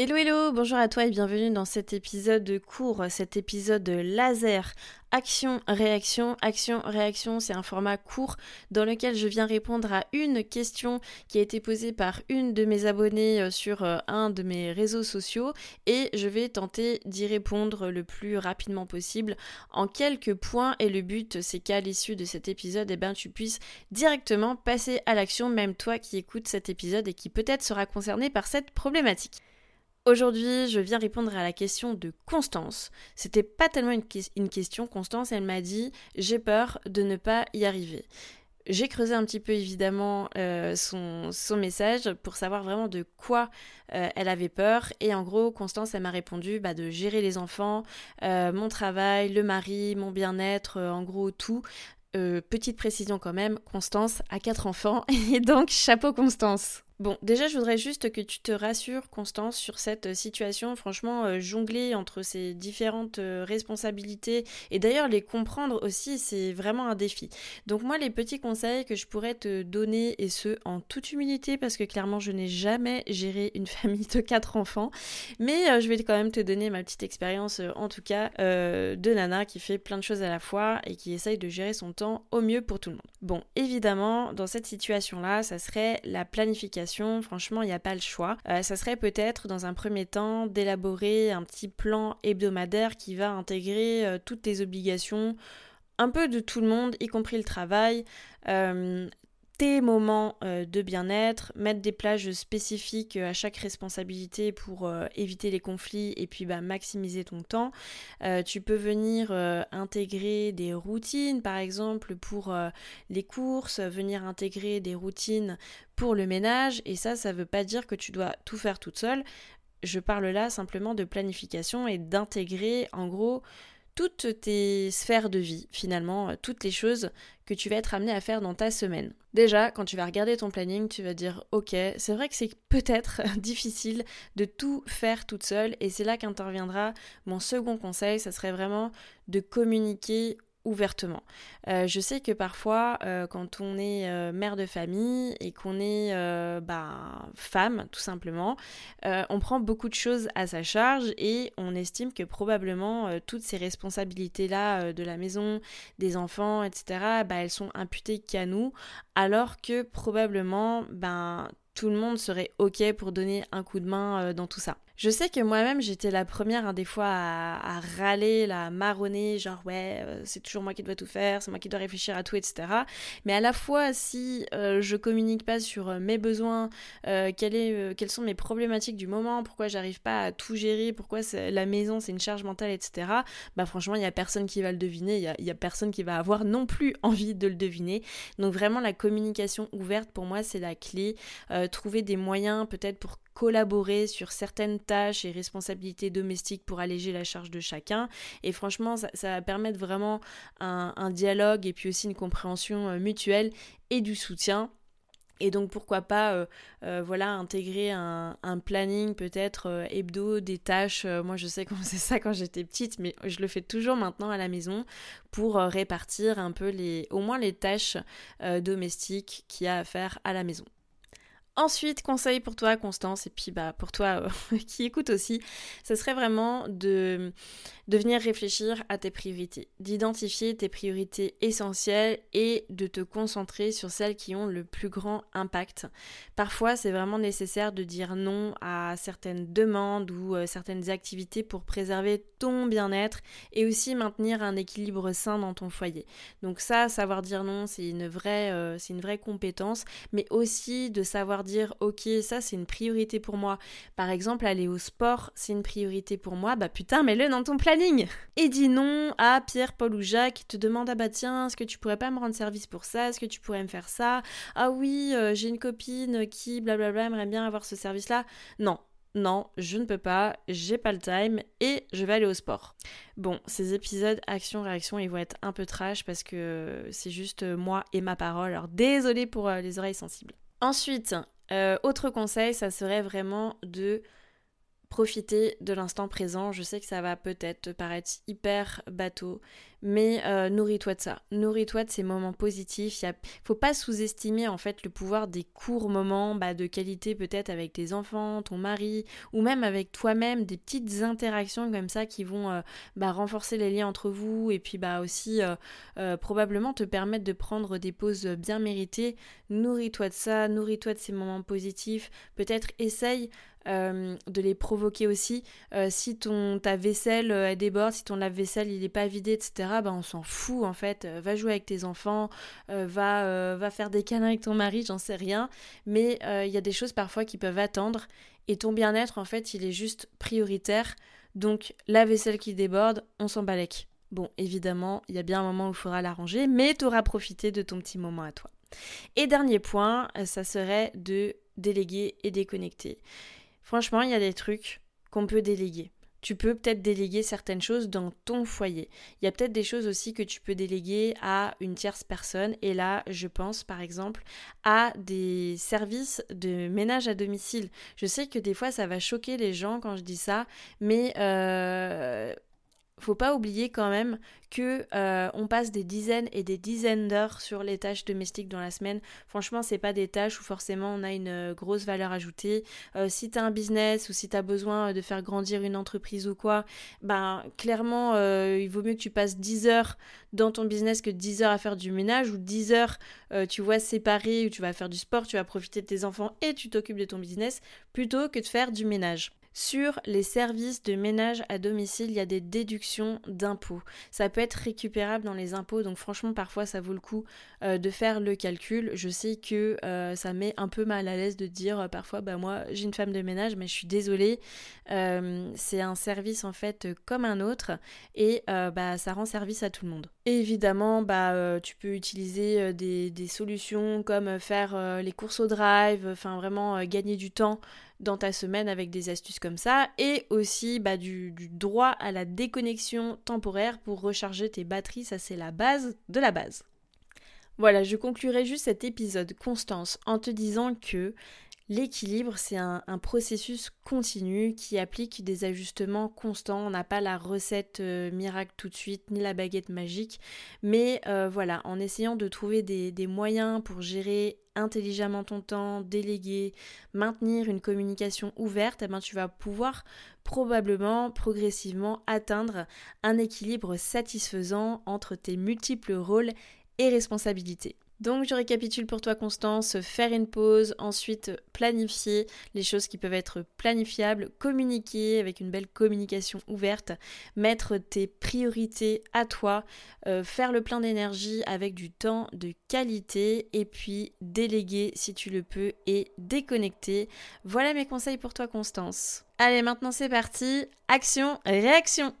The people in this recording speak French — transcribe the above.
Hello hello, bonjour à toi et bienvenue dans cet épisode court, cet épisode laser. Action, réaction, action, réaction, c'est un format court dans lequel je viens répondre à une question qui a été posée par une de mes abonnées euh, sur euh, un de mes réseaux sociaux et je vais tenter d'y répondre le plus rapidement possible en quelques points et le but c'est qu'à l'issue de cet épisode, eh ben, tu puisses directement passer à l'action, même toi qui écoutes cet épisode et qui peut-être sera concerné par cette problématique. Aujourd'hui, je viens répondre à la question de Constance. C'était pas tellement une, question, Constance, elle m'a dit j'ai peur de ne pas y arriver. J'ai creusé un petit peu évidemment euh, son, message pour savoir vraiment de quoi euh, elle avait peur. Et en gros, Constance, elle m'a répondu bah, de gérer les enfants, euh, mon travail, le mari, mon bien-être, en gros tout. petite précision quand même, Constance a quatre enfants et donc chapeau Constance. Bon, déjà, je voudrais juste que tu te rassures, Constance, sur cette euh, situation. Franchement, euh, jongler entre ces différentes euh, responsabilités et d'ailleurs les comprendre aussi, c'est vraiment un défi. Donc moi, les petits conseils que je pourrais te donner, et ce, en toute humilité, parce que clairement, je n'ai jamais géré une famille de quatre enfants, mais je vais quand même te donner ma petite expérience, en tout cas, de nana qui fait plein de choses à la fois et qui essaye de gérer son temps au mieux pour tout le monde. Bon, évidemment, dans cette situation-là, ça serait la planification franchement, il n'y a pas le choix. Euh, ça serait peut-être dans un premier temps d'élaborer un petit plan hebdomadaire qui va intégrer euh, toutes tes obligations, un peu de tout le monde, y compris le travail, euh, tes moments euh, de bien-être, mettre des plages spécifiques euh, à chaque responsabilité pour euh, éviter les conflits et puis bah, maximiser ton temps. tu peux venir intégrer des routines par exemple pour les courses, venir intégrer des routines pour le ménage et ça ça veut pas dire que tu dois tout faire toute seule. Je parle là simplement de planification et d'intégrer en gros toutes tes sphères de vie, finalement, euh, toutes les choses que tu vas être amené à faire dans ta semaine. Déjà, quand tu vas regarder ton planning, tu vas dire ok, c'est vrai que c'est peut-être difficile de tout faire toute seule et c'est là qu'interviendra mon second conseil, ça serait vraiment de communiquer ouvertement. Euh, je sais que parfois, euh, quand on est euh, mère de famille et qu'on est bah, femme, tout simplement, on prend beaucoup de choses à sa charge et on estime que probablement toutes ces responsabilités-là de la maison, des enfants, etc., bah, elles sont imputées qu'à nous, alors que probablement, ben, tout le monde serait OK pour donner un coup de main dans tout ça. Je sais que moi-même, j'étais la première, hein, des fois, à, râler, à marronner, genre, ouais, euh, c'est toujours moi qui dois tout faire, c'est moi qui dois réfléchir à tout, etc. Mais à la fois, si euh, je communique pas sur euh, mes besoins, est, quelles sont mes problématiques du moment, pourquoi j'arrive pas à tout gérer, pourquoi la maison, c'est une charge mentale, etc., bah franchement, il y a personne qui va le deviner, il y a, personne qui va avoir non plus envie de le deviner. Donc vraiment, la communication ouverte, pour moi, c'est la clé. trouver des moyens, peut-être, pour collaborer sur certaines tâches et responsabilités domestiques pour alléger la charge de chacun. Et franchement, ça, va permettre vraiment un, dialogue et puis aussi une compréhension euh, mutuelle et du soutien. Et donc pourquoi pas euh, euh, voilà intégrer un, planning peut-être hebdo des tâches. moi je sais qu'on faisait ça quand j'étais petite, mais je le fais toujours maintenant à la maison pour répartir un peu les au moins les tâches domestiques qu'il y a à faire à la maison. Ensuite, conseil pour toi, Constance, et puis bah pour toi euh, qui écoute aussi, ce serait vraiment de, venir réfléchir à tes priorités, d'identifier tes priorités essentielles et de te concentrer sur celles qui ont le plus grand impact. Parfois, c'est vraiment nécessaire de dire non à certaines demandes ou euh, certaines activités pour préserver ton bien-être et aussi maintenir un équilibre sain dans ton foyer. Donc ça, savoir dire non, c'est une vraie, euh, c'est une vraie compétence, mais aussi de savoir dire ok ça c'est une priorité pour moi. Par exemple aller au sport c'est une priorité pour moi, bah putain mets-le dans ton planning. Et dis non à Pierre, Paul ou Jacques qui te demande ah bah tiens est-ce que tu pourrais pas me rendre service pour ça, est-ce que tu pourrais me faire ça, ah oui euh, j'ai une copine qui blablabla aimerait bien avoir ce service là. Non, non, je ne peux pas, j'ai pas le time et je vais aller au sport. Bon, ces épisodes action-réaction, ils vont être un peu trash parce que c'est juste moi et ma parole. Alors désolé pour euh, les oreilles sensibles. Ensuite, euh, autre conseil, ça serait vraiment de profiter de l'instant présent. Je sais que ça va peut-être paraître hyper bateau, mais euh, nourris-toi de ça. Nourris-toi de ces moments positifs. Il ne faut pas sous-estimer en fait le pouvoir des courts moments bah, de qualité peut-être avec tes enfants, ton mari, ou même avec toi-même, des petites interactions comme ça qui vont euh, bah, renforcer les liens entre vous et puis bah aussi euh, probablement te permettre de prendre des pauses bien méritées. Nourris-toi de ça, nourris-toi de ces moments positifs. Peut-être essaye de les provoquer aussi. Si ton ta vaisselle déborde, si ton lave-vaisselle il est pas vidé, etc. Bah on s'en fout en fait. va jouer avec tes enfants, va va faire des câlins avec ton mari, j'en sais rien. Mais il y a des choses parfois qui peuvent attendre et ton bien-être en fait il est juste prioritaire. Donc la vaisselle qui déborde, on s'en balèque. Bon, évidemment, il y a bien un moment où il faudra l'arranger, mais tu auras profité de ton petit moment à toi. Et dernier point, ça serait de déléguer et déconnecter. Franchement, il y a des trucs qu'on peut déléguer. Tu peux peut-être déléguer certaines choses dans ton foyer. Il y a peut-être des choses aussi que tu peux déléguer à une tierce personne. Et là, je pense par exemple à des services de ménage à domicile. Je sais que des fois, ça va choquer les gens quand je dis ça, mais euh, faut pas oublier quand même que euh, on passe des dizaines et des dizaines d'heures sur les tâches domestiques dans la semaine. Franchement, c'est pas des tâches où forcément on a une euh, grosse valeur ajoutée. Euh, si tu as un business ou si tu as besoin de faire grandir une entreprise ou quoi, ben clairement il vaut mieux que tu passes 10 heures dans ton business que 10 heures à faire du ménage ou 10 heures tu vois séparées où tu vas faire du sport, tu vas profiter de tes enfants et tu t'occupes de ton business plutôt que de faire du ménage. Sur les services de ménage à domicile, il y a des déductions d'impôts. Ça peut être récupérable dans les impôts, donc franchement parfois ça vaut le coup euh, de faire le calcul. Je sais que euh, ça met un peu mal à l'aise de dire euh, parfois bah moi j'ai une femme de ménage mais je suis désolée. c'est un service en fait comme un autre et bah ça rend service à tout le monde. Évidemment bah tu peux utiliser des, solutions comme faire les courses au drive, enfin vraiment gagner du temps dans ta semaine avec des astuces comme ça et aussi bah, du, du droit à la déconnexion temporaire pour recharger tes batteries, ça c'est la base de la base. Voilà, je conclurai juste cet épisode Constance en te disant que L'équilibre, c'est un, processus continu qui applique des ajustements constants. On n'a pas la recette euh, miracle tout de suite, ni la baguette magique. Mais euh, voilà, en essayant de trouver des, moyens pour gérer intelligemment ton temps, déléguer, maintenir une communication ouverte, eh ben, tu vas pouvoir probablement progressivement atteindre un équilibre satisfaisant entre tes multiples rôles et responsabilités. Donc je récapitule pour toi Constance, faire une pause, ensuite planifier les choses qui peuvent être planifiables, communiquer avec une belle communication ouverte, mettre tes priorités à toi, euh, faire le plein d'énergie avec du temps de qualité et puis déléguer si tu le peux et déconnecter. Voilà mes conseils pour toi Constance. Allez maintenant c'est parti, action, réaction